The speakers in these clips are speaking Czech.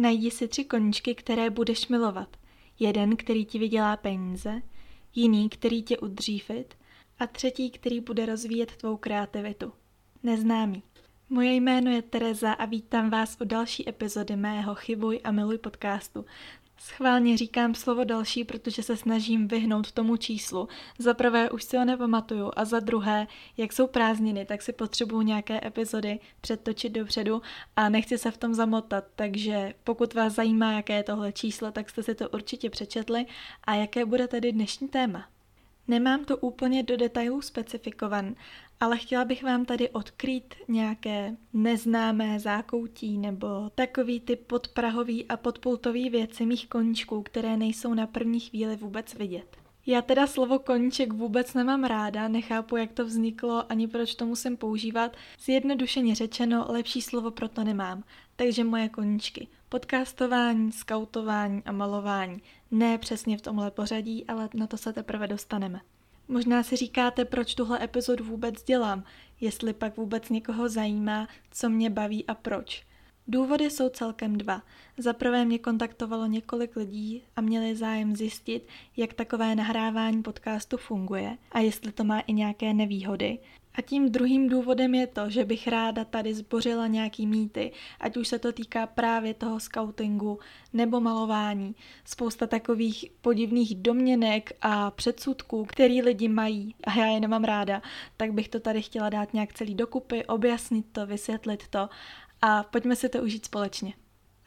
Najdi si tři koníčky, které budeš milovat. Jeden, který ti vydělá peníze, jiný, který tě udrží fit a třetí, který bude rozvíjet tvou kreativitu. Neznámý. Moje jméno je Tereza a vítám vás u další epizody mého Chybuj a miluj podcastu, Schválně říkám slovo další, protože se snažím vyhnout tomu číslu. Za prvé už si ho nepamatuju a za druhé, jak jsou prázdniny, tak si potřebuju nějaké epizody předtočit dopředu a nechci se v tom zamotat, takže pokud vás zajímá, jaké je tohle číslo, tak jste si to určitě přečetli a jaké bude tedy dnešní téma. Nemám to úplně do detailů specifikovan, ale chtěla bych vám tady odkrýt nějaké neznámé zákoutí nebo takový ty podprahový a podpultový věci mých koníčků, které nejsou na první chvíli vůbec vidět. Já teda slovo koníček vůbec nemám ráda, nechápu, jak to vzniklo, ani proč to musím používat. Zjednodušeně řečeno, lepší slovo pro to nemám. Takže moje koníčky. Podcastování, skautování a malování. Ne přesně v tomhle pořadí, ale na to se teprve dostaneme. Možná si říkáte, proč tuhle epizodu vůbec dělám, jestli pak vůbec někoho zajímá, co mě baví a proč. Důvody jsou celkem dva. Za prvé mě kontaktovalo několik lidí a měli zájem zjistit, jak takové nahrávání podcastu funguje a jestli to má i nějaké nevýhody. A tím druhým důvodem je to, že bych ráda tady zbořila nějaký mýty, ať už se to týká právě toho scoutingu nebo malování. Spousta takových podivných domněnek a předsudků, který lidi mají a já je nemám ráda, tak bych to tady chtěla dát nějak celý dokupy, objasnit to, vysvětlit to a pojďme si to užít společně.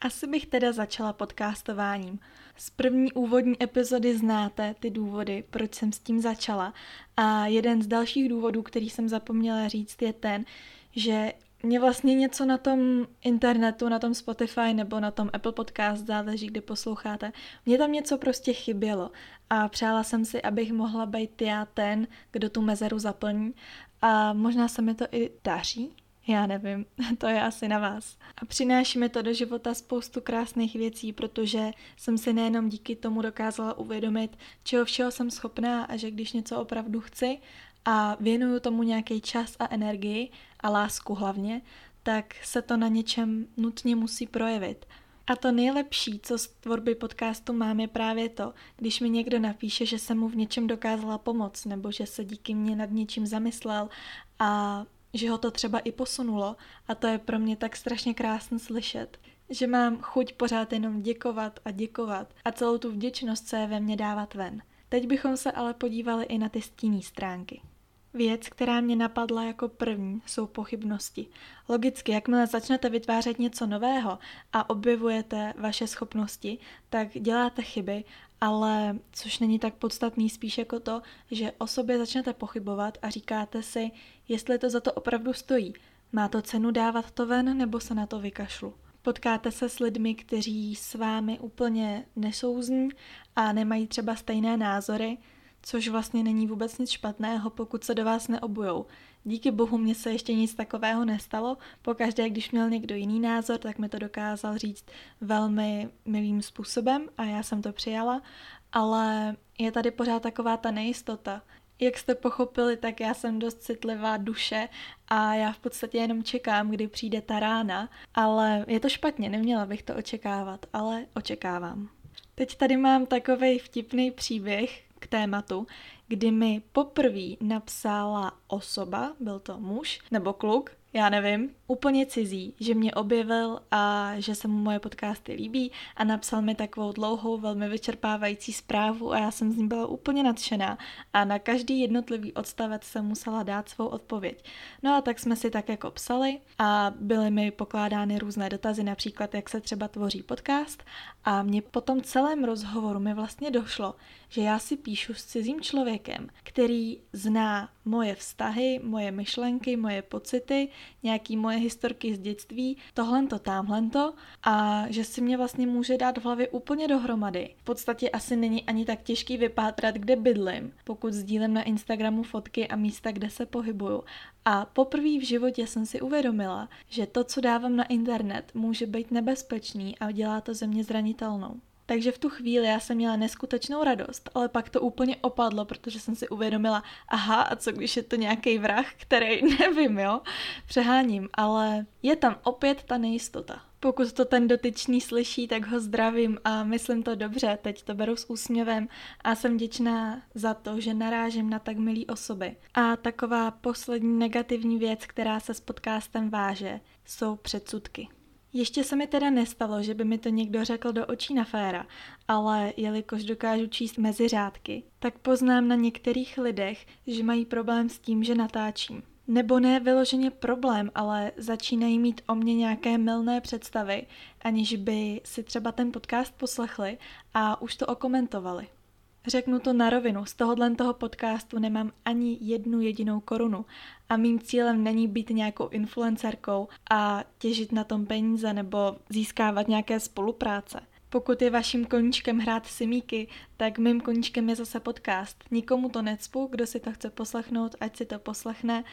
Asi bych teda začala podcastováním. Z první úvodní epizody znáte ty důvody, proč jsem s tím začala. A jeden z dalších důvodů, který jsem zapomněla říct, je ten, že mě vlastně něco na tom internetu, na tom Spotify nebo na tom Apple Podcast, záleží, kde posloucháte, mě tam něco prostě chybělo a přála jsem si, abych mohla být já ten, kdo tu mezeru zaplní. A možná se mi to i daří, já nevím, to je asi na vás. A přináší mi to do života spoustu krásných věcí, protože jsem si nejenom díky tomu dokázala uvědomit, čeho všeho jsem schopná a že když něco opravdu chci a věnuju tomu nějaký čas a energii a lásku hlavně, tak se to na něčem nutně musí projevit. A to nejlepší, co z tvorby podcastu mám, je právě to, když mi někdo napíše, že jsem mu v něčem dokázala pomoct, nebo že se díky mně nad něčím zamyslel a že ho to třeba i posunulo a to je pro mě tak strašně krásně slyšet, že mám chuť pořád jenom děkovat a děkovat a celou tu vděčnost se ve mně dávat ven. Teď bychom se ale podívali i na ty stíní stránky. Věc, která mě napadla jako první, jsou pochybnosti. Logicky, jakmile začnete vytvářet něco nového a objevujete vaše schopnosti, tak děláte chyby, ale což není tak podstatný spíš jako to, že o sobě začnete pochybovat a říkáte si, jestli to za to opravdu stojí. Má to cenu dávat to ven nebo se na to vykašlu? Potkáte se s lidmi, kteří s vámi úplně nesouzní a nemají třeba stejné názory, což vlastně není vůbec nic špatného, pokud se do vás neobujou. Díky bohu mě se ještě nic takového nestalo. Pokaždé, když měl někdo jiný názor, tak mi to dokázal říct velmi milým způsobem a já jsem to přijala, ale je tady pořád taková ta nejistota. Jak jste pochopili, tak já jsem dost citlivá duše a já v podstatě jenom čekám, kdy přijde ta rána, ale je to špatně, neměla bych to očekávat, ale očekávám. Teď tady mám takový vtipný příběh, k tématu, kdy mi poprvé napsala osoba, byl to muž nebo kluk, já nevím, úplně cizí, že mě objevil a že se mu moje podcasty líbí a napsal mi takovou dlouhou, velmi vyčerpávající zprávu a já jsem z ní byla úplně nadšená a na každý jednotlivý odstavec jsem musela dát svou odpověď. No a tak jsme si tak jako psali a byly mi pokládány různé dotazy, například jak se třeba tvoří podcast a mě po tom celém rozhovoru mi vlastně došlo, že já si píšu s cizím člověkem, který zná moje vztahy, moje myšlenky, moje pocity, nějaký moje historky z dětství, tohlento, tamhlento a že si mě vlastně může dát v hlavě úplně dohromady. V podstatě asi není ani tak těžký vypátrat, kde bydlím, pokud sdílím na Instagramu fotky a místa, kde se pohybuju. A poprvé v životě jsem si uvědomila, že to, co dávám na internet, může být nebezpečný a dělá to ze mě zranitelnou. Takže v tu chvíli já jsem měla neskutečnou radost, ale pak to úplně opadlo, protože jsem si uvědomila, aha, a co když je to nějaký vrah, který nevím, jo, přeháním, ale je tam opět ta nejistota. Pokud to ten dotyčný slyší, tak ho zdravím a myslím to dobře, teď to beru s úsměvem a jsem vděčná za to, že narážím na tak milý osoby. A taková poslední negativní věc, která se s podcastem váže, jsou předsudky. Ještě se mi teda nestalo, že by mi to někdo řekl do očí na féra, ale jelikož dokážu číst mezi řádky, tak poznám na některých lidech, že mají problém s tím, že natáčím. Nebo ne vyloženě problém, ale začínají mít o mě nějaké milné představy, aniž by si třeba ten podcast poslechli a už to okomentovali. Řeknu to na rovinu, z tohohle toho podcastu nemám ani jednu jedinou korunu a mým cílem není být nějakou influencerkou a těžit na tom peníze nebo získávat nějaké spolupráce. Pokud je vaším koníčkem hrát simíky, tak mým koníčkem je zase podcast. Nikomu to necpu, kdo si to chce poslechnout, ať si to poslechne,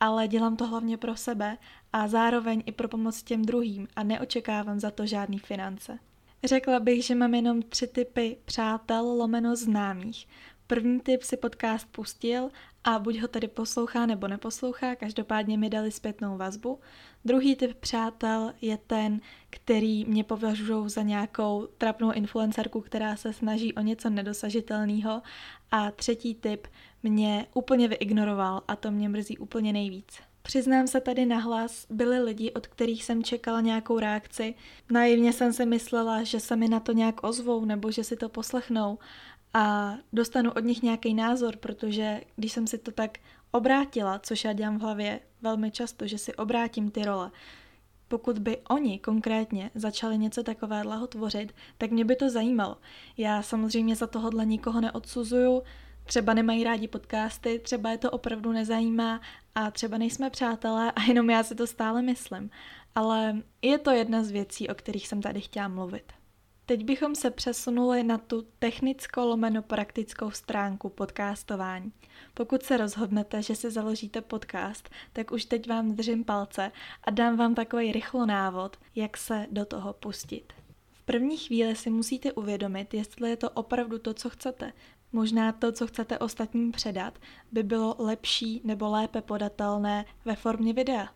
ale dělám to hlavně pro sebe a zároveň i pro pomoc těm druhým a neočekávám za to žádný finance. Řekla bych, že mám jenom tři typy přátel lomeno známých. První typ si podcast pustil a buď ho tedy poslouchá nebo neposlouchá, každopádně mi dali zpětnou vazbu. Druhý typ přátel je ten, který mě považují za nějakou trapnou influencerku, která se snaží o něco nedosažitelného. A třetí typ mě úplně vyignoroval a to mě mrzí úplně nejvíc. Přiznám se tady nahlas, byli lidi, od kterých jsem čekala nějakou reakci. Naivně jsem si myslela, že se mi na to nějak ozvou nebo že si to poslechnou a dostanu od nich nějaký názor, protože když jsem si to tak obrátila, což já dělám v hlavě velmi často, že si obrátím ty role, pokud by oni konkrétně začali něco takového tvořit, tak mě by to zajímalo. Já samozřejmě za tohohle nikoho neodsuzuju, třeba nemají rádi podcasty, třeba je to opravdu nezajímá a třeba nejsme přátelé a jenom já si to stále myslím. Ale je to jedna z věcí, o kterých jsem tady chtěla mluvit. Teď bychom se přesunuli na tu technickou lomeno praktickou stránku podcastování. Pokud se rozhodnete, že si založíte podcast, tak už teď vám držím palce a dám vám takový rychlo návod, jak se do toho pustit. V první chvíli si musíte uvědomit, jestli je to opravdu to, co chcete. Možná to, co chcete ostatním předat, by bylo lepší nebo lépe podatelné ve formě videa.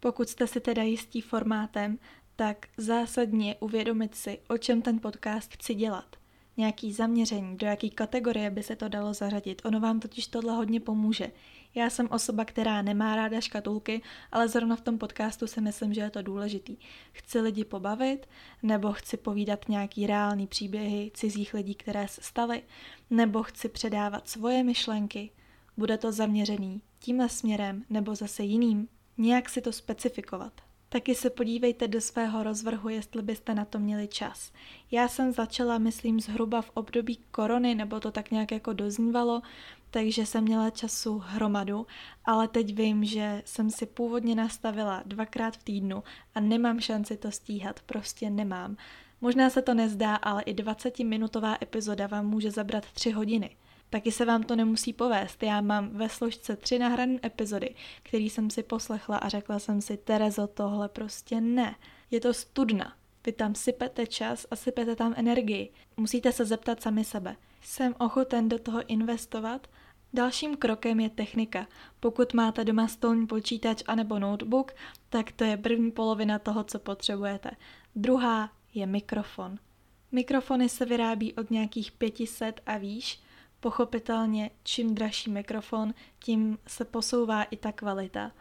Pokud jste si teda jistí formátem, tak zásadně uvědomit si, o čem ten podcast chci dělat. Nějaký zaměření, do jaký kategorie by se to dalo zařadit. Ono vám totiž tohle hodně pomůže. Já jsem osoba, která nemá ráda škatulky, ale zrovna v tom podcastu si myslím, že je to důležitý. Chci lidi pobavit, nebo chci povídat nějaký reálný příběhy cizích lidí, které se staly, nebo chci předávat svoje myšlenky. Bude to zaměřený tímhle směrem nebo zase jiným. Nějak si to specifikovat. Taky se podívejte do svého rozvrhu, jestli byste na to měli čas. Já jsem začala, myslím, zhruba v období korony, nebo to tak nějak jako doznívalo, takže jsem měla času hromadu, ale teď vím, že jsem si původně nastavila dvakrát v týdnu a nemám šanci to stíhat, prostě nemám. Možná se to nezdá, ale i 20-minutová epizoda vám může zabrat 3 hodiny. Taky se vám to nemusí povést. Já mám ve složce tři nahrané epizody, které jsem si poslechla a řekla jsem si, Terezo, tohle prostě ne. Je to studna. Vy tam sypete čas a sypete tam energii. Musíte se zeptat sami sebe. Jsem ochoten do toho investovat? Dalším krokem je technika. Pokud máte doma stolní počítač anebo notebook, tak to je první polovina toho, co potřebujete. Druhá je mikrofon. Mikrofony se vyrábí od nějakých 500 a výš, Pochopitelně, čím dražší mikrofon, tím se posouvá i ta kvalita.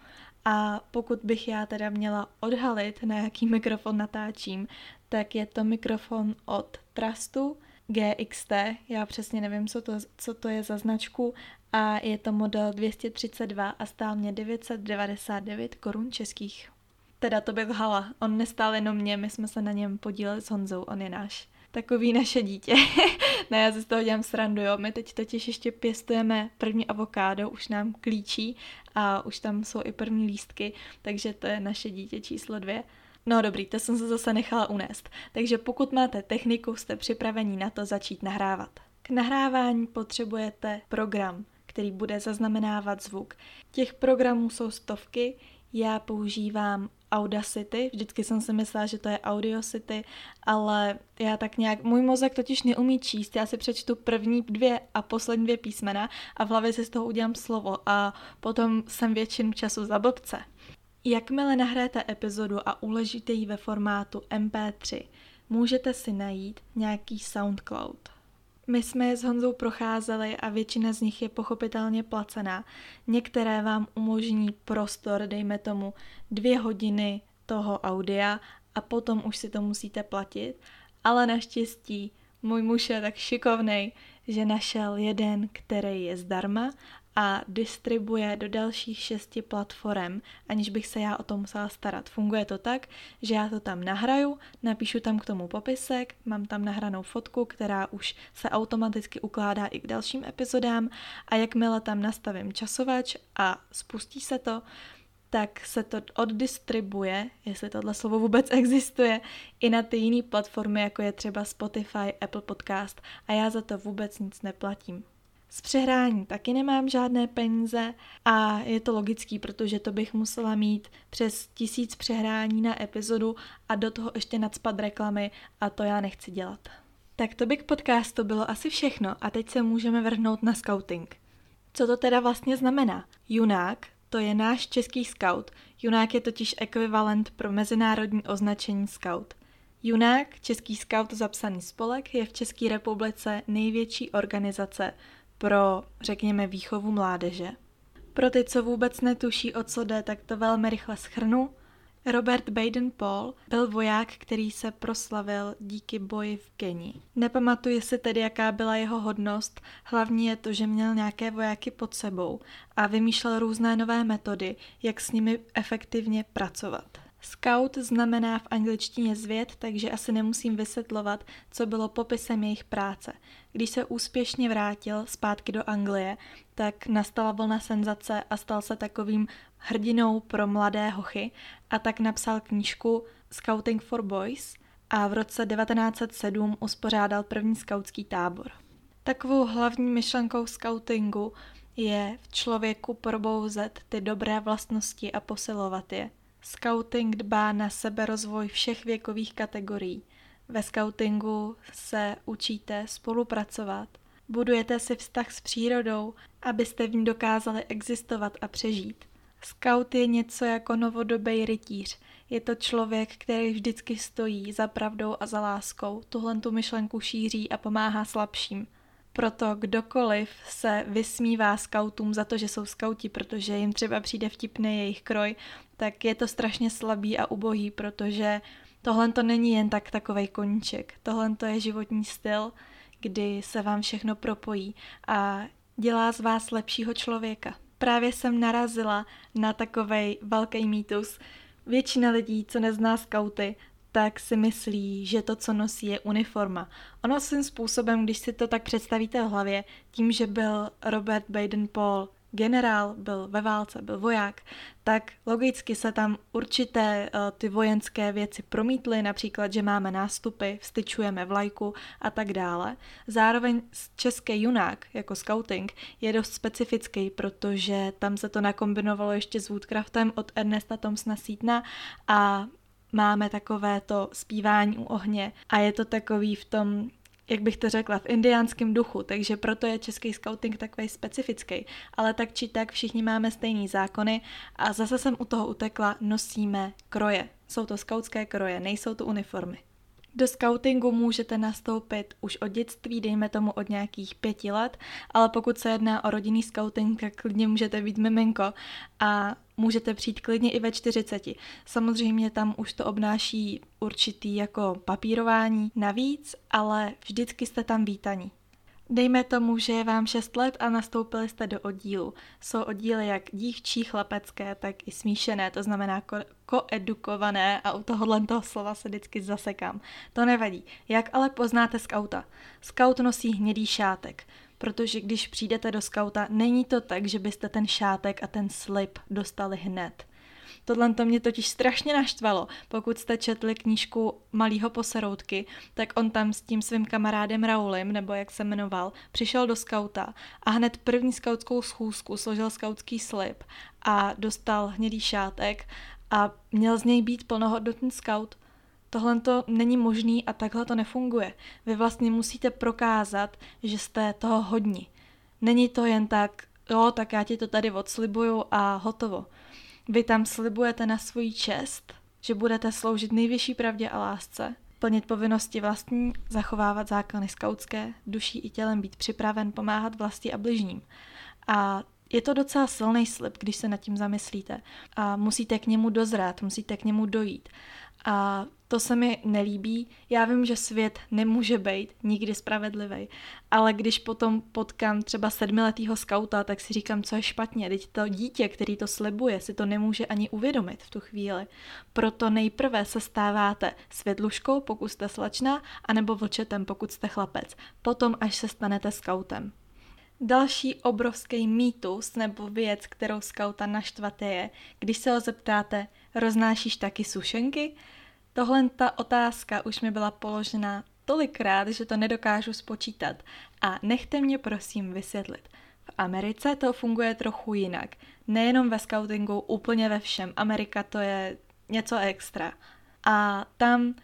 A pokud bych já teda měla odhalit, na jaký mikrofon natáčím, tak je to mikrofon od Trustu GXT, já přesně nevím, co to, co to je za značku, a je to model 232 a stál mě 999 korun českých. Teda to by vhala, on nestál jenom mě, my jsme se na něm podíleli s Honzou, on je náš takový naše dítě. ne, já si z toho dělám srandu, jo. My teď totiž ještě pěstujeme první avokádo, už nám klíčí a už tam jsou i první lístky, takže to je naše dítě číslo dvě. No dobrý, to jsem se zase nechala unést. Takže pokud máte techniku, jste připraveni na to začít nahrávat. K nahrávání potřebujete program, který bude zaznamenávat zvuk. Těch programů jsou stovky, já používám Audacity. Vždycky jsem si myslela, že to je Audiocity, ale já tak nějak, můj mozek totiž neumí číst. Já si přečtu první dvě a poslední dvě písmena a v hlavě si z toho udělám slovo a potom jsem většinu času za blbce. Jakmile nahráte epizodu a uležíte ji ve formátu MP3, můžete si najít nějaký SoundCloud. My jsme je s Honzou procházeli a většina z nich je pochopitelně placená. Některé vám umožní prostor, dejme tomu, dvě hodiny toho audia a potom už si to musíte platit. Ale naštěstí můj muž je tak šikovnej, že našel jeden, který je zdarma a distribuje do dalších šesti platform, aniž bych se já o to musela starat. Funguje to tak, že já to tam nahraju, napíšu tam k tomu popisek, mám tam nahranou fotku, která už se automaticky ukládá i k dalším epizodám a jakmile tam nastavím časovač a spustí se to, tak se to oddistribuje, jestli tohle slovo vůbec existuje, i na ty jiné platformy, jako je třeba Spotify, Apple Podcast a já za to vůbec nic neplatím. Z přehrání taky nemám žádné peníze a je to logický, protože to bych musela mít přes tisíc přehrání na epizodu a do toho ještě nadspat reklamy a to já nechci dělat. Tak to by k podcastu bylo asi všechno a teď se můžeme vrhnout na scouting. Co to teda vlastně znamená? Junák, to je náš český scout. Junák je totiž ekvivalent pro mezinárodní označení scout. Junák, Český scout zapsaný spolek, je v České republice největší organizace pro, řekněme, výchovu mládeže. Pro ty, co vůbec netuší, o co jde, tak to velmi rychle schrnu. Robert Baden-Paul byl voják, který se proslavil díky boji v Keni. Nepamatuji si tedy, jaká byla jeho hodnost, hlavní je to, že měl nějaké vojáky pod sebou a vymýšlel různé nové metody, jak s nimi efektivně pracovat. Scout znamená v angličtině zvěd, takže asi nemusím vysvětlovat, co bylo popisem jejich práce. Když se úspěšně vrátil zpátky do Anglie, tak nastala vlna senzace a stal se takovým hrdinou pro mladé hochy a tak napsal knížku Scouting for Boys a v roce 1907 uspořádal první skautský tábor. Takovou hlavní myšlenkou scoutingu je v člověku probouzet ty dobré vlastnosti a posilovat je. Scouting dbá na seberozvoj všech věkových kategorií. Ve scoutingu se učíte spolupracovat, budujete si vztah s přírodou, abyste v ní dokázali existovat a přežít. Scout je něco jako novodobý rytíř. Je to člověk, který vždycky stojí za pravdou a za láskou, tuhle tu myšlenku šíří a pomáhá slabším. Proto kdokoliv se vysmívá skautům za to, že jsou skauti, protože jim třeba přijde vtipný jejich kroj, tak je to strašně slabý a ubohý, protože tohle to není jen tak takovej koníček. Tohle to je životní styl, kdy se vám všechno propojí a dělá z vás lepšího člověka. Právě jsem narazila na takovej velký mýtus. Většina lidí, co nezná skauty, tak si myslí, že to, co nosí, je uniforma. Ono svým způsobem, když si to tak představíte v hlavě, tím, že byl Robert Baden-Paul generál, byl ve válce, byl voják, tak logicky se tam určité uh, ty vojenské věci promítly, například, že máme nástupy, vstyčujeme vlajku a tak dále. Zároveň český junák jako scouting je dost specifický, protože tam se to nakombinovalo ještě s Woodcraftem od Ernesta Thompsona Sítna a máme takové to zpívání u ohně a je to takový v tom jak bych to řekla, v indiánském duchu, takže proto je český scouting takový specifický. Ale tak či tak všichni máme stejný zákony a zase jsem u toho utekla, nosíme kroje. Jsou to skautské kroje, nejsou to uniformy. Do scoutingu můžete nastoupit už od dětství, dejme tomu od nějakých pěti let, ale pokud se jedná o rodinný scouting, tak klidně můžete být miminko a můžete přijít klidně i ve 40. Samozřejmě tam už to obnáší určitý jako papírování navíc, ale vždycky jste tam vítaní. Dejme tomu, že je vám 6 let a nastoupili jste do oddílu. Jsou oddíly jak dívčí, chlapecké, tak i smíšené, to znamená ko- koedukované a u tohohle toho slova se vždycky zasekám. To nevadí. Jak ale poznáte skauta? Skaut nosí hnědý šátek protože když přijdete do skauta, není to tak, že byste ten šátek a ten slip dostali hned. Tohle to mě totiž strašně naštvalo. Pokud jste četli knížku Malýho poseroutky, tak on tam s tím svým kamarádem Raulim, nebo jak se jmenoval, přišel do skauta a hned první skautskou schůzku složil skautský slib a dostal hnědý šátek a měl z něj být plnohodnotný scout. Tohle to není možný a takhle to nefunguje. Vy vlastně musíte prokázat, že jste toho hodni. Není to jen tak, jo, tak já ti to tady odslibuju a hotovo. Vy tam slibujete na svůj čest, že budete sloužit nejvyšší pravdě a lásce, plnit povinnosti vlastní, zachovávat zákony skautské, duší i tělem být připraven pomáhat vlasti a bližním. A je to docela silný slib, když se nad tím zamyslíte. A musíte k němu dozrát, musíte k němu dojít. A to se mi nelíbí. Já vím, že svět nemůže být nikdy spravedlivý, ale když potom potkám třeba sedmiletého skauta, tak si říkám, co je špatně. Teď to dítě, který to slibuje, si to nemůže ani uvědomit v tu chvíli. Proto nejprve se stáváte světluškou, pokud jste slečna, anebo vlčetem, pokud jste chlapec. Potom až se stanete skautem. Další obrovský mýtus nebo věc, kterou skauta naštvate je, když se ho zeptáte, roznášíš taky sušenky? Tohle ta otázka už mi byla položena tolikrát, že to nedokážu spočítat. A nechte mě prosím vysvětlit. V Americe to funguje trochu jinak. Nejenom ve scoutingu, úplně ve všem. Amerika to je něco extra. A tam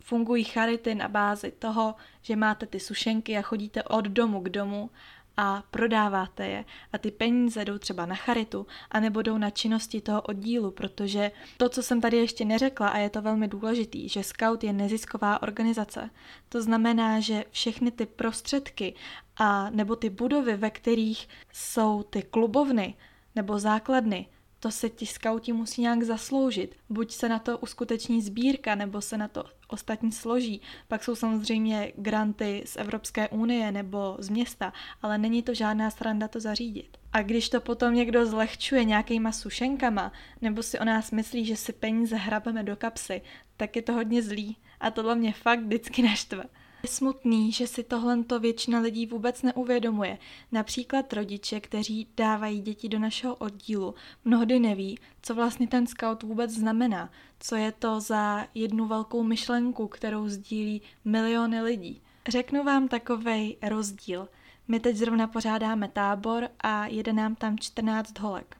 fungují charity na bázi toho, že máte ty sušenky a chodíte od domu k domu a prodáváte je a ty peníze jdou třeba na charitu a nebo jdou na činnosti toho oddílu, protože to, co jsem tady ještě neřekla a je to velmi důležitý, že Scout je nezisková organizace. To znamená, že všechny ty prostředky a nebo ty budovy, ve kterých jsou ty klubovny nebo základny, to se ti skauti musí nějak zasloužit. Buď se na to uskuteční sbírka, nebo se na to ostatní složí. Pak jsou samozřejmě granty z Evropské unie nebo z města, ale není to žádná sranda to zařídit. A když to potom někdo zlehčuje nějakýma sušenkama, nebo si o nás myslí, že si peníze hrabeme do kapsy, tak je to hodně zlý. A tohle mě fakt vždycky naštve. Je smutný, že si tohle to většina lidí vůbec neuvědomuje. Například rodiče, kteří dávají děti do našeho oddílu, mnohdy neví, co vlastně ten scout vůbec znamená, co je to za jednu velkou myšlenku, kterou sdílí miliony lidí. Řeknu vám takovej rozdíl. My teď zrovna pořádáme tábor a jede nám tam 14 holek.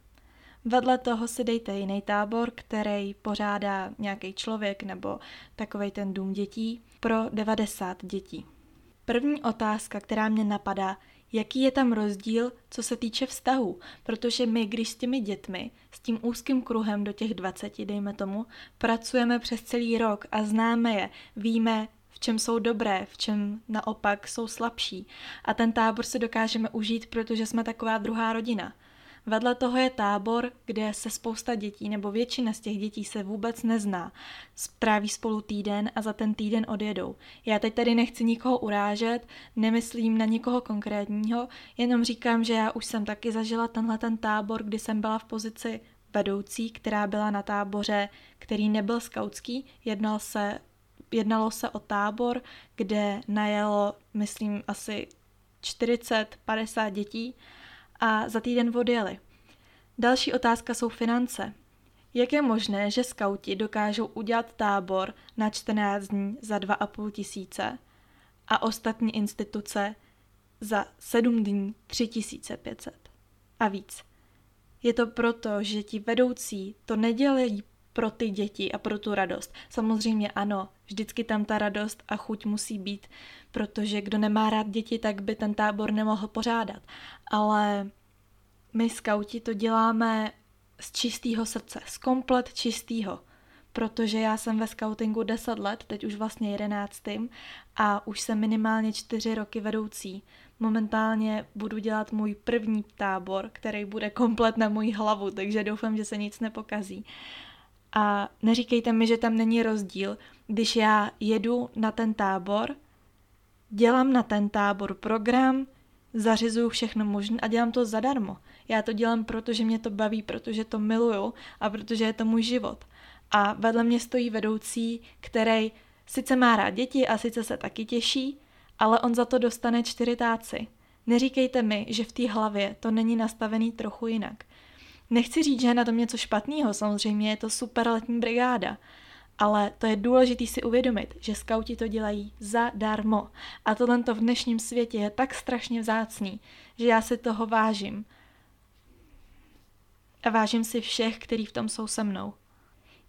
Vedle toho si dejte jiný tábor, který pořádá nějaký člověk nebo takový ten dům dětí pro 90 dětí. První otázka, která mě napadá, jaký je tam rozdíl, co se týče vztahu, protože my, když s těmi dětmi, s tím úzkým kruhem do těch 20, dejme tomu, pracujeme přes celý rok a známe je, víme, v čem jsou dobré, v čem naopak jsou slabší. A ten tábor si dokážeme užít, protože jsme taková druhá rodina. Vedle toho je tábor, kde se spousta dětí, nebo většina z těch dětí se vůbec nezná. Stráví spolu týden a za ten týden odjedou. Já teď tady nechci nikoho urážet, nemyslím na nikoho konkrétního, jenom říkám, že já už jsem taky zažila tenhle ten tábor, kdy jsem byla v pozici vedoucí, která byla na táboře, který nebyl skautský, jednal se, jednalo se o tábor, kde najelo, myslím, asi 40-50 dětí a za týden odjeli. Další otázka jsou finance. Jak je možné, že skauti dokážou udělat tábor na 14 dní za 2,5 tisíce a ostatní instituce za 7 dní 3500 a víc? Je to proto, že ti vedoucí to nedělají pro ty děti a pro tu radost. Samozřejmě ano, vždycky tam ta radost a chuť musí být, protože kdo nemá rád děti, tak by ten tábor nemohl pořádat. Ale my skauti to děláme z čistého srdce, z komplet čistého. Protože já jsem ve skautingu 10 let, teď už vlastně 11. a už jsem minimálně 4 roky vedoucí. Momentálně budu dělat můj první tábor, který bude komplet na moji hlavu, takže doufám, že se nic nepokazí. A neříkejte mi, že tam není rozdíl, když já jedu na ten tábor, dělám na ten tábor program, zařizuju všechno možné a dělám to zadarmo. Já to dělám, protože mě to baví, protože to miluju a protože je to můj život. A vedle mě stojí vedoucí, který sice má rád děti a sice se taky těší, ale on za to dostane čtyři táci. Neříkejte mi, že v té hlavě to není nastavený trochu jinak. Nechci říct, že je na tom něco špatného, samozřejmě je to super letní brigáda, ale to je důležité si uvědomit, že skauti to dělají zadarmo. A tohle v dnešním světě je tak strašně vzácný, že já si toho vážím. A vážím si všech, kteří v tom jsou se mnou.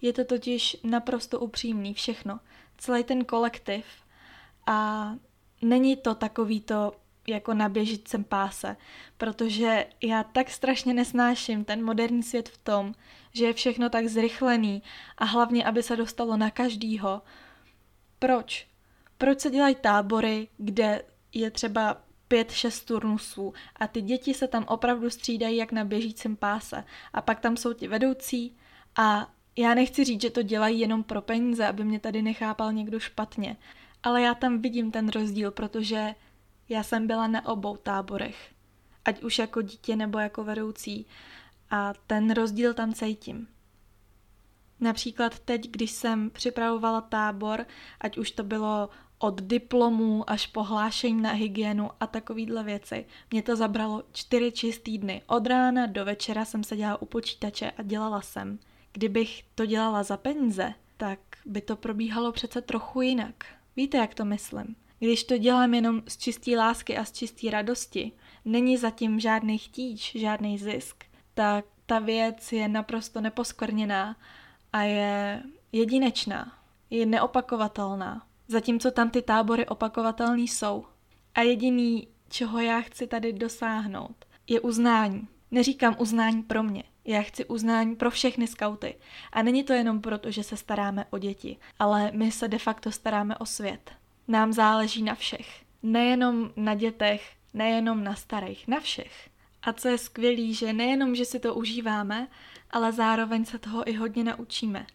Je to totiž naprosto upřímný všechno. Celý ten kolektiv. A není to takový to jako na běžícím páse, protože já tak strašně nesnáším ten moderní svět v tom, že je všechno tak zrychlený a hlavně, aby se dostalo na každýho. Proč? Proč se dělají tábory, kde je třeba pět, šest turnusů a ty děti se tam opravdu střídají jak na běžícím páse a pak tam jsou ti vedoucí a já nechci říct, že to dělají jenom pro peníze, aby mě tady nechápal někdo špatně, ale já tam vidím ten rozdíl, protože já jsem byla na obou táborech, ať už jako dítě nebo jako vedoucí a ten rozdíl tam cítím. Například teď, když jsem připravovala tábor, ať už to bylo od diplomů až po hlášení na hygienu a takovýhle věci. Mě to zabralo čtyři čistý dny. Od rána do večera jsem seděla u počítače a dělala jsem. Kdybych to dělala za peníze, tak by to probíhalo přece trochu jinak. Víte, jak to myslím? Když to dělám jenom z čistý lásky a z čistý radosti, není zatím žádný chtíč, žádný zisk, tak ta věc je naprosto neposkvrněná a je jedinečná, je neopakovatelná. Zatímco tam ty tábory opakovatelný jsou. A jediný, čeho já chci tady dosáhnout, je uznání. Neříkám uznání pro mě, já chci uznání pro všechny skauty. A není to jenom proto, že se staráme o děti, ale my se de facto staráme o svět. Nám záleží na všech. Nejenom na dětech, nejenom na starých, na všech. A co je skvělý, že nejenom, že si to užíváme, ale zároveň se toho i hodně naučíme.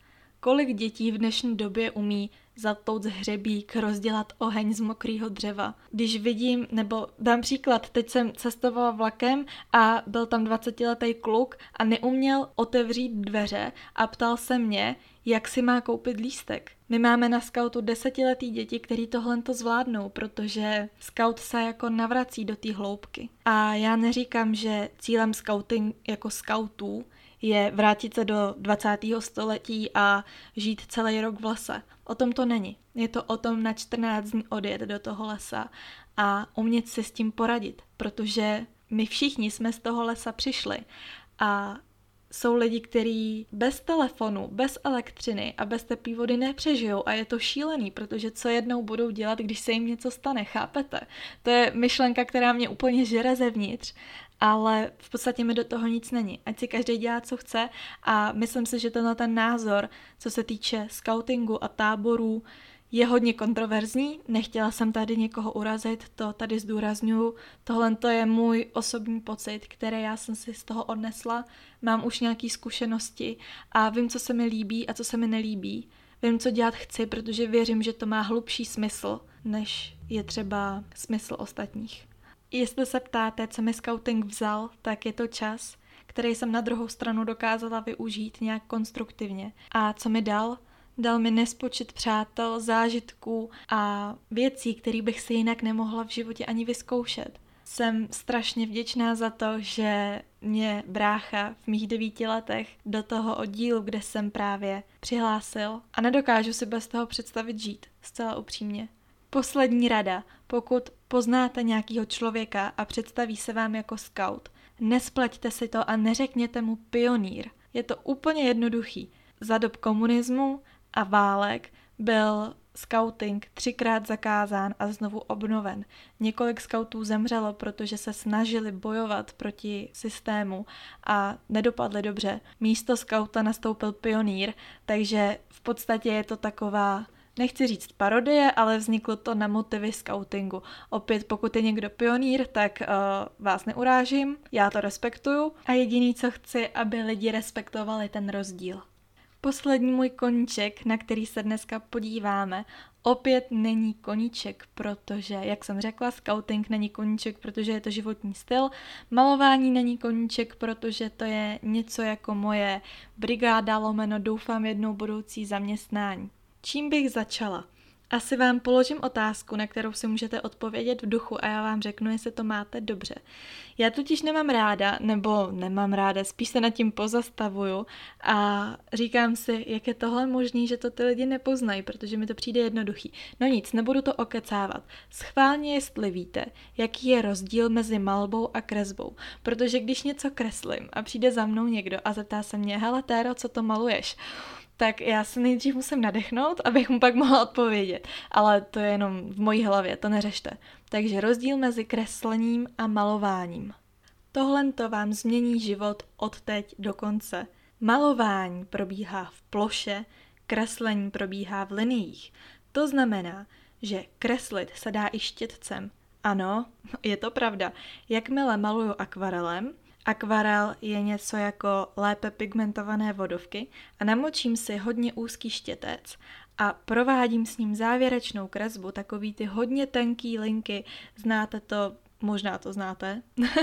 Kolik dětí v dnešní době umí zatouc hřebík, rozdělat oheň z mokrého dřeva. Když vidím, nebo dám příklad, teď jsem cestovala vlakem a byl tam 20-letý kluk a neuměl otevřít dveře a ptal se mě, jak si má koupit lístek. My máme na skautu desetiletý děti, který tohle to zvládnou, protože scout se jako navrací do té hloubky. A já neříkám, že cílem scouting jako scoutů je vrátit se do 20. století a žít celý rok v lese. O tom to není. Je to o tom na 14 dní odjet do toho lesa a umět si s tím poradit, protože my všichni jsme z toho lesa přišli a jsou lidi, kteří bez telefonu, bez elektřiny a bez teplé vody nepřežijou a je to šílený, protože co jednou budou dělat, když se jim něco stane, chápete? To je myšlenka, která mě úplně žere zevnitř ale v podstatě mi do toho nic není. Ať si každý dělá, co chce a myslím si, že tenhle ten názor, co se týče scoutingu a táborů, je hodně kontroverzní. Nechtěla jsem tady někoho urazit, to tady zdůraznuju. Tohle to je můj osobní pocit, který já jsem si z toho odnesla. Mám už nějaké zkušenosti a vím, co se mi líbí a co se mi nelíbí. Vím, co dělat chci, protože věřím, že to má hlubší smysl, než je třeba smysl ostatních. Jestli se ptáte, co mi scouting vzal, tak je to čas, který jsem na druhou stranu dokázala využít nějak konstruktivně. A co mi dal? Dal mi nespočet přátel, zážitků a věcí, které bych si jinak nemohla v životě ani vyzkoušet. Jsem strašně vděčná za to, že mě brácha v mých devíti letech do toho oddílu, kde jsem právě přihlásil a nedokážu si bez toho představit žít, zcela upřímně. Poslední rada. Pokud poznáte nějakého člověka a představí se vám jako scout, nespleťte si to a neřekněte mu pionýr. Je to úplně jednoduchý. Za dob komunismu a válek byl scouting třikrát zakázán a znovu obnoven. Několik scoutů zemřelo, protože se snažili bojovat proti systému a nedopadli dobře. Místo skauta nastoupil pionýr, takže v podstatě je to taková nechci říct parodie, ale vzniklo to na motivy scoutingu. Opět, pokud je někdo pionýr, tak uh, vás neurážím, já to respektuju a jediný, co chci, aby lidi respektovali ten rozdíl. Poslední můj koníček, na který se dneska podíváme, opět není koníček, protože, jak jsem řekla, scouting není koníček, protože je to životní styl, malování není koníček, protože to je něco jako moje brigáda lomeno doufám jednou budoucí zaměstnání. Čím bych začala? Asi vám položím otázku, na kterou si můžete odpovědět v duchu a já vám řeknu, jestli to máte dobře. Já totiž nemám ráda, nebo nemám ráda, spíš se nad tím pozastavuju a říkám si, jak je tohle možný, že to ty lidi nepoznají, protože mi to přijde jednoduchý. No nic, nebudu to okecávat. Schválně, jestli víte, jaký je rozdíl mezi malbou a kresbou, protože když něco kreslím a přijde za mnou někdo a zeptá se mě, hele Téro, co to maluješ? Tak já se nejdřív musím nadechnout, abych mu pak mohla odpovědět. Ale to je jenom v mojí hlavě, to neřešte. Takže rozdíl mezi kreslením a malováním. Tohle to vám změní život od teď do konce. Malování probíhá v ploše, kreslení probíhá v liniích. To znamená, že kreslit se dá i štětcem. Ano, je to pravda. Jakmile maluju akvarelem, Akvarel je něco jako lépe pigmentované vodovky a namočím si hodně úzký štětec a provádím s ním závěrečnou kresbu, takový ty hodně tenký linky, znáte to, možná to znáte,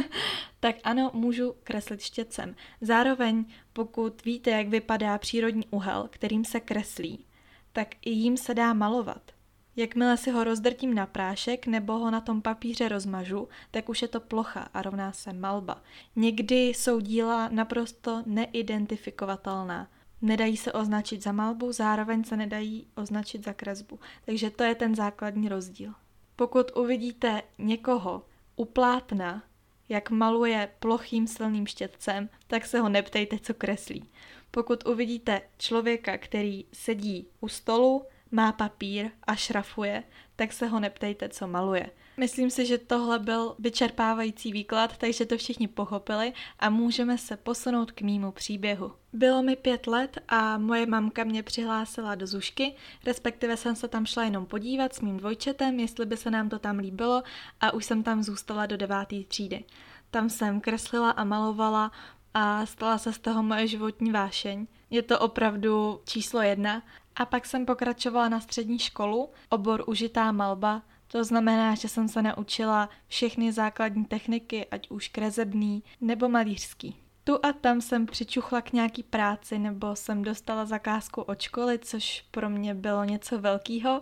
tak ano, můžu kreslit štětcem. Zároveň, pokud víte, jak vypadá přírodní uhel, kterým se kreslí, tak i jím se dá malovat. Jakmile si ho rozdrtím na prášek nebo ho na tom papíře rozmažu, tak už je to plocha a rovná se malba. Někdy jsou díla naprosto neidentifikovatelná. Nedají se označit za malbu, zároveň se nedají označit za kresbu. Takže to je ten základní rozdíl. Pokud uvidíte někoho u plátna, jak maluje plochým silným štětcem, tak se ho neptejte, co kreslí. Pokud uvidíte člověka, který sedí u stolu, má papír a šrafuje, tak se ho neptejte, co maluje. Myslím si, že tohle byl vyčerpávající výklad, takže to všichni pochopili a můžeme se posunout k mýmu příběhu. Bylo mi pět let a moje mamka mě přihlásila do Zušky, respektive jsem se tam šla jenom podívat s mým dvojčetem, jestli by se nám to tam líbilo a už jsem tam zůstala do deváté třídy. Tam jsem kreslila a malovala a stala se z toho moje životní vášeň. Je to opravdu číslo jedna a pak jsem pokračovala na střední školu, obor užitá malba, to znamená, že jsem se naučila všechny základní techniky, ať už kresebný nebo malířský. Tu a tam jsem přičuchla k nějaký práci nebo jsem dostala zakázku od školy, což pro mě bylo něco velkého.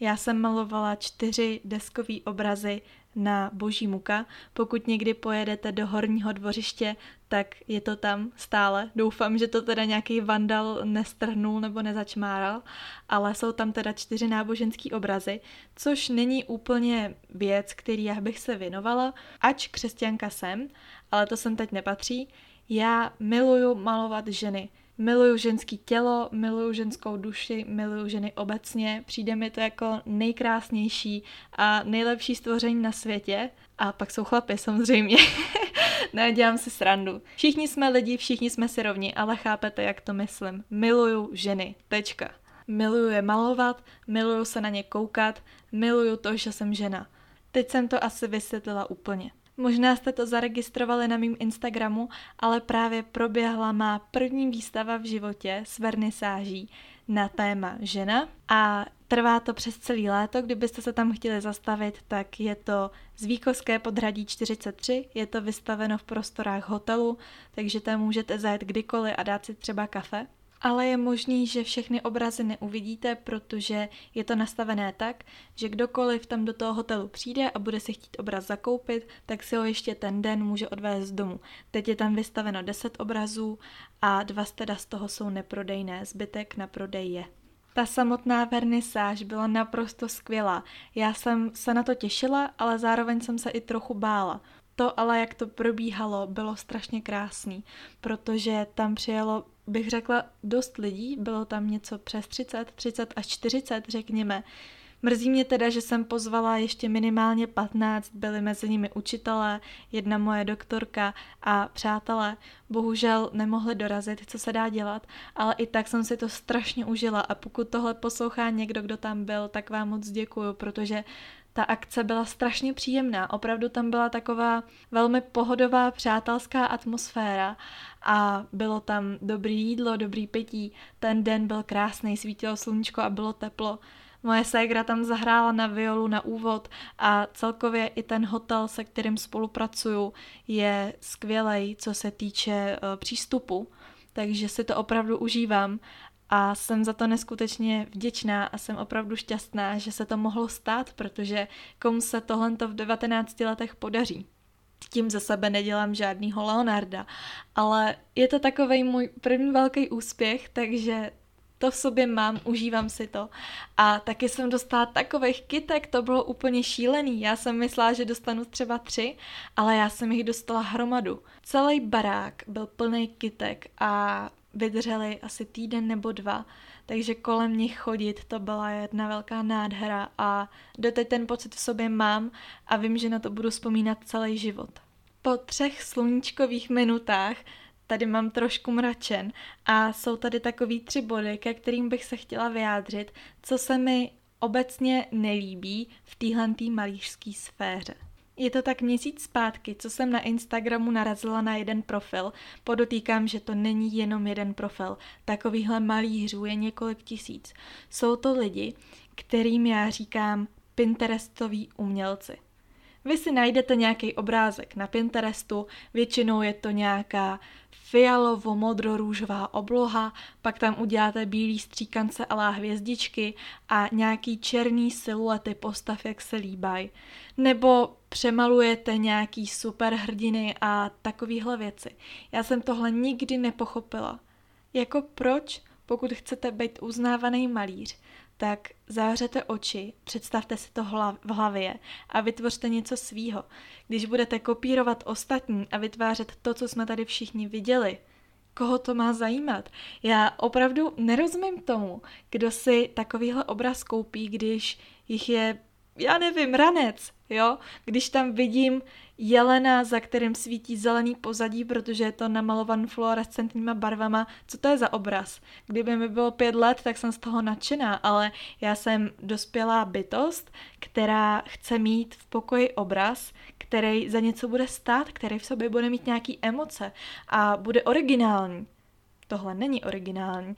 Já jsem malovala čtyři deskové obrazy na Boží muka. Pokud někdy pojedete do Horního dvořiště, tak je to tam stále. Doufám, že to teda nějaký vandal nestrhnul nebo nezačmáral, ale jsou tam teda čtyři náboženský obrazy, což není úplně věc, který já bych se věnovala, ač křesťanka jsem, ale to sem teď nepatří. Já miluju malovat ženy. Miluju ženský tělo, miluju ženskou duši, miluju ženy obecně. Přijde mi to jako nejkrásnější a nejlepší stvoření na světě. A pak jsou chlapy samozřejmě. ne, dělám si srandu. Všichni jsme lidi, všichni jsme si rovni, ale chápete, jak to myslím. Miluju ženy. Tečka. Miluju je malovat, miluju se na ně koukat, miluju to, že jsem žena. Teď jsem to asi vysvětlila úplně. Možná jste to zaregistrovali na mým Instagramu, ale právě proběhla má první výstava v životě s vernisáží na téma žena a trvá to přes celý léto. Kdybyste se tam chtěli zastavit, tak je to z Víkovské podhradí 43, je to vystaveno v prostorách hotelu, takže tam můžete zajet kdykoliv a dát si třeba kafe ale je možný, že všechny obrazy neuvidíte, protože je to nastavené tak, že kdokoliv tam do toho hotelu přijde a bude si chtít obraz zakoupit, tak si ho ještě ten den může odvést domu. Teď je tam vystaveno 10 obrazů a dva teda z toho jsou neprodejné, zbytek na prodej je. Ta samotná vernisáž byla naprosto skvělá. Já jsem se na to těšila, ale zároveň jsem se i trochu bála. To ale, jak to probíhalo, bylo strašně krásný, protože tam přijelo bych řekla, dost lidí, bylo tam něco přes 30, 30 až 40, řekněme. Mrzí mě teda, že jsem pozvala ještě minimálně 15, byli mezi nimi učitelé, jedna moje doktorka a přátelé. Bohužel nemohli dorazit, co se dá dělat, ale i tak jsem si to strašně užila a pokud tohle poslouchá někdo, kdo tam byl, tak vám moc děkuju, protože ta akce byla strašně příjemná. Opravdu tam byla taková velmi pohodová, přátelská atmosféra a bylo tam dobrý jídlo, dobrý pití. Ten den byl krásný, svítilo sluníčko a bylo teplo. Moje ségra tam zahrála na violu na úvod a celkově i ten hotel, se kterým spolupracuju, je skvělej, co se týče uh, přístupu takže si to opravdu užívám a jsem za to neskutečně vděčná a jsem opravdu šťastná, že se to mohlo stát, protože komu se tohle v 19 letech podaří. Tím za sebe nedělám žádnýho Leonarda, ale je to takový můj první velký úspěch, takže to v sobě mám, užívám si to. A taky jsem dostala takových kytek, to bylo úplně šílený. Já jsem myslela, že dostanu třeba tři, ale já jsem jich dostala hromadu. Celý barák byl plný kytek a vydržely asi týden nebo dva, takže kolem nich chodit to byla jedna velká nádhera a doteď ten pocit v sobě mám a vím, že na to budu vzpomínat celý život. Po třech sluníčkových minutách tady mám trošku mračen a jsou tady takový tři body, ke kterým bych se chtěla vyjádřit, co se mi obecně nelíbí v téhle malířské sféře. Je to tak měsíc zpátky, co jsem na Instagramu narazila na jeden profil. Podotýkám, že to není jenom jeden profil. Takovýchhle malířů je několik tisíc. Jsou to lidi, kterým já říkám Pinterestoví umělci. Vy si najdete nějaký obrázek na Pinterestu, většinou je to nějaká fialovo-modro-růžová obloha, pak tam uděláte bílý stříkance a hvězdičky a nějaký černý siluety postav, jak se líbají. Nebo přemalujete nějaký superhrdiny a takovéhle věci. Já jsem tohle nikdy nepochopila. Jako proč, pokud chcete být uznávaný malíř, tak zavřete oči, představte si to v hlavě a vytvořte něco svýho. Když budete kopírovat ostatní a vytvářet to, co jsme tady všichni viděli, koho to má zajímat? Já opravdu nerozumím tomu, kdo si takovýhle obraz koupí, když jich je já nevím, ranec, jo? Když tam vidím jelena, za kterým svítí zelený pozadí, protože je to namalovan fluorescentníma barvama, co to je za obraz? Kdyby mi bylo pět let, tak jsem z toho nadšená, ale já jsem dospělá bytost, která chce mít v pokoji obraz, který za něco bude stát, který v sobě bude mít nějaký emoce a bude originální. Tohle není originální.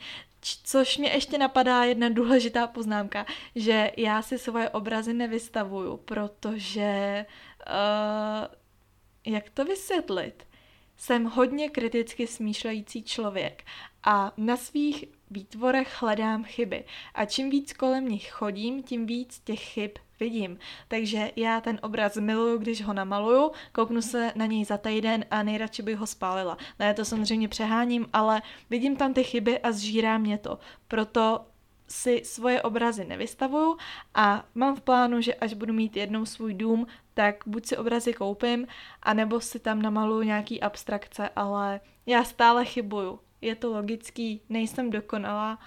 Což mě ještě napadá jedna důležitá poznámka, že já si svoje obrazy nevystavuju, protože uh, jak to vysvětlit? Jsem hodně kriticky smýšlející člověk a na svých výtvorech hledám chyby. A čím víc kolem nich chodím, tím víc těch chyb vidím. Takže já ten obraz miluju, když ho namaluju, kouknu se na něj za týden a nejradši bych ho spálila. Ne, to samozřejmě přeháním, ale vidím tam ty chyby a zžírá mě to. Proto si svoje obrazy nevystavuju a mám v plánu, že až budu mít jednou svůj dům, tak buď si obrazy koupím, anebo si tam namaluju nějaký abstrakce, ale já stále chybuju. Je to logický, nejsem dokonalá,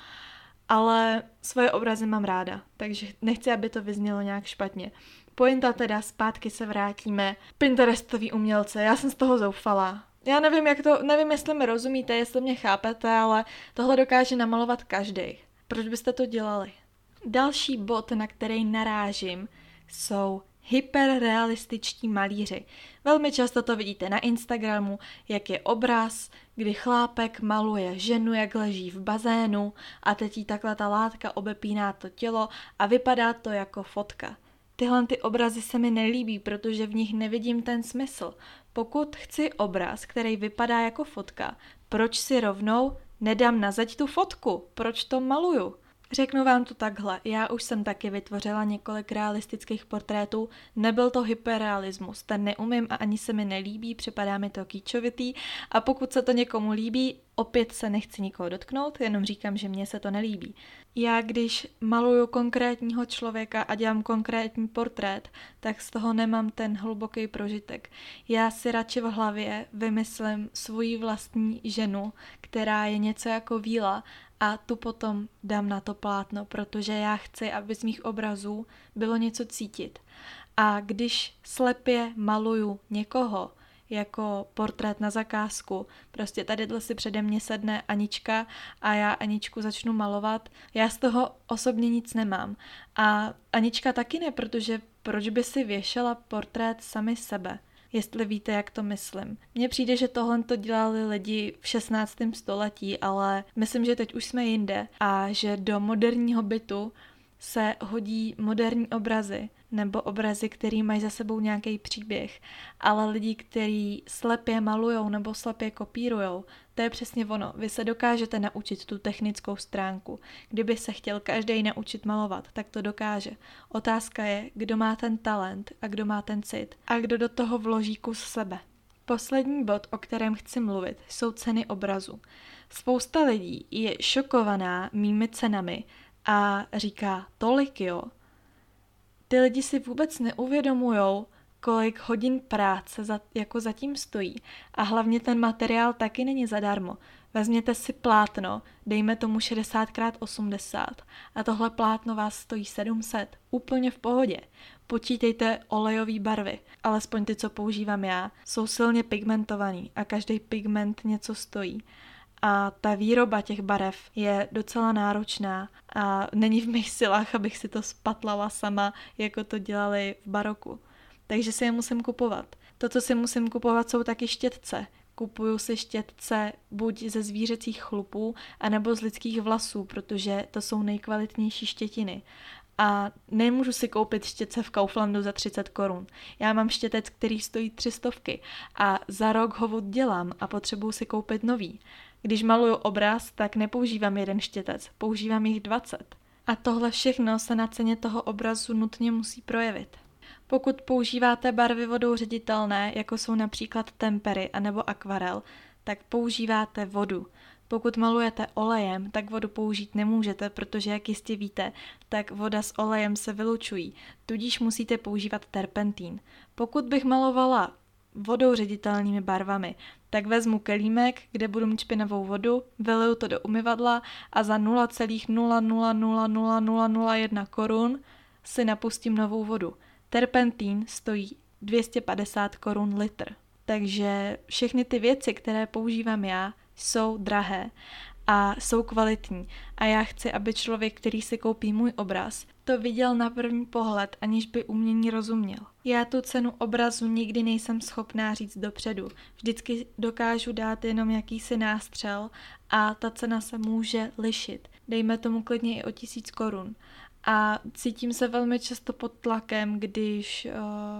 ale svoje obrazy mám ráda, takže nechci, aby to vyznělo nějak špatně. Pointa teda, zpátky se vrátíme. Pinterestový umělce, já jsem z toho zoufala. Já nevím, jak to, nevím, jestli mi rozumíte, jestli mě chápete, ale tohle dokáže namalovat každý. Proč byste to dělali? Další bod, na který narážím, jsou hyperrealističtí malíři. Velmi často to vidíte na Instagramu, jak je obraz, kdy chlápek maluje ženu, jak leží v bazénu a teď jí takhle ta látka obepíná to tělo a vypadá to jako fotka. Tyhle ty obrazy se mi nelíbí, protože v nich nevidím ten smysl. Pokud chci obraz, který vypadá jako fotka, proč si rovnou nedám na zeď tu fotku? Proč to maluju? Řeknu vám to takhle, já už jsem taky vytvořila několik realistických portrétů, nebyl to hyperrealismus, ten neumím a ani se mi nelíbí, připadá mi to kýčovitý a pokud se to někomu líbí, opět se nechci nikoho dotknout, jenom říkám, že mně se to nelíbí. Já když maluju konkrétního člověka a dělám konkrétní portrét, tak z toho nemám ten hluboký prožitek. Já si radši v hlavě vymyslím svoji vlastní ženu, která je něco jako víla a tu potom dám na to plátno, protože já chci, aby z mých obrazů bylo něco cítit. A když slepě maluju někoho, jako portrét na zakázku. Prostě tady si přede mě sedne Anička a já Aničku začnu malovat. Já z toho osobně nic nemám. A Anička taky ne, protože proč by si věšela portrét sami sebe? jestli víte, jak to myslím. Mně přijde, že tohle to dělali lidi v 16. století, ale myslím, že teď už jsme jinde a že do moderního bytu se hodí moderní obrazy nebo obrazy, které mají za sebou nějaký příběh, ale lidi, kteří slepě malujou nebo slepě kopírujou, to je přesně ono. Vy se dokážete naučit tu technickou stránku. Kdyby se chtěl každý naučit malovat, tak to dokáže. Otázka je, kdo má ten talent a kdo má ten cit a kdo do toho vloží kus sebe. Poslední bod, o kterém chci mluvit, jsou ceny obrazu. Spousta lidí je šokovaná mými cenami a říká tolik jo. Ty lidi si vůbec neuvědomujou, kolik hodin práce za, jako zatím stojí a hlavně ten materiál taky není zadarmo. Vezměte si plátno, dejme tomu 60x80 a tohle plátno vás stojí 700, úplně v pohodě. Počítejte olejové barvy, alespoň ty, co používám já, jsou silně pigmentovaný a každý pigment něco stojí. A ta výroba těch barev je docela náročná a není v mých silách, abych si to spatlala sama, jako to dělali v baroku. Takže si je musím kupovat. To, co si musím kupovat, jsou taky štětce. Kupuju si štětce buď ze zvířecích chlupů, anebo z lidských vlasů, protože to jsou nejkvalitnější štětiny. A nemůžu si koupit štětce v Kauflandu za 30 korun. Já mám štětec, který stojí 300 a za rok ho oddělám a potřebuju si koupit nový. Když maluju obraz, tak nepoužívám jeden štětec, používám jich 20. A tohle všechno se na ceně toho obrazu nutně musí projevit. Pokud používáte barvy vodou ředitelné, jako jsou například tempery anebo akvarel, tak používáte vodu. Pokud malujete olejem, tak vodu použít nemůžete, protože, jak jistě víte, tak voda s olejem se vylučují, tudíž musíte používat terpentín. Pokud bych malovala vodou ředitelnými barvami, tak vezmu kelímek, kde budu mít špinavou vodu, vyliju to do umyvadla a za 0,0000001 korun si napustím novou vodu. Terpentín stojí 250 korun litr. Takže všechny ty věci, které používám já, jsou drahé a jsou kvalitní. A já chci, aby člověk, který si koupí můj obraz, to viděl na první pohled, aniž by umění rozuměl. Já tu cenu obrazu nikdy nejsem schopná říct dopředu. Vždycky dokážu dát jenom jakýsi nástřel a ta cena se může lišit. Dejme tomu klidně i o tisíc korun. A cítím se velmi často pod tlakem, když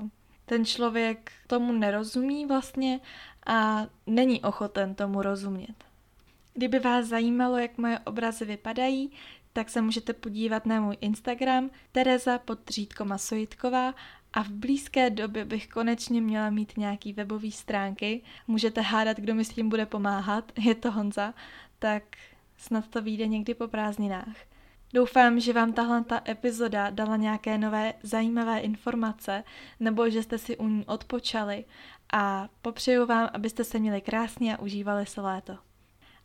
uh, ten člověk tomu nerozumí vlastně a není ochoten tomu rozumět. Kdyby vás zajímalo, jak moje obrazy vypadají, tak se můžete podívat na můj Instagram Tereza podřídko Masojitková a v blízké době bych konečně měla mít nějaký webový stránky. Můžete hádat, kdo mi s tím bude pomáhat, je to Honza, tak snad to vyjde někdy po prázdninách. Doufám, že vám tahle ta epizoda dala nějaké nové zajímavé informace, nebo že jste si u ní odpočali a popřeju vám, abyste se měli krásně a užívali se léto.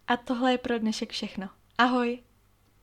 A tohle je pro dnešek všechno. Ahoj!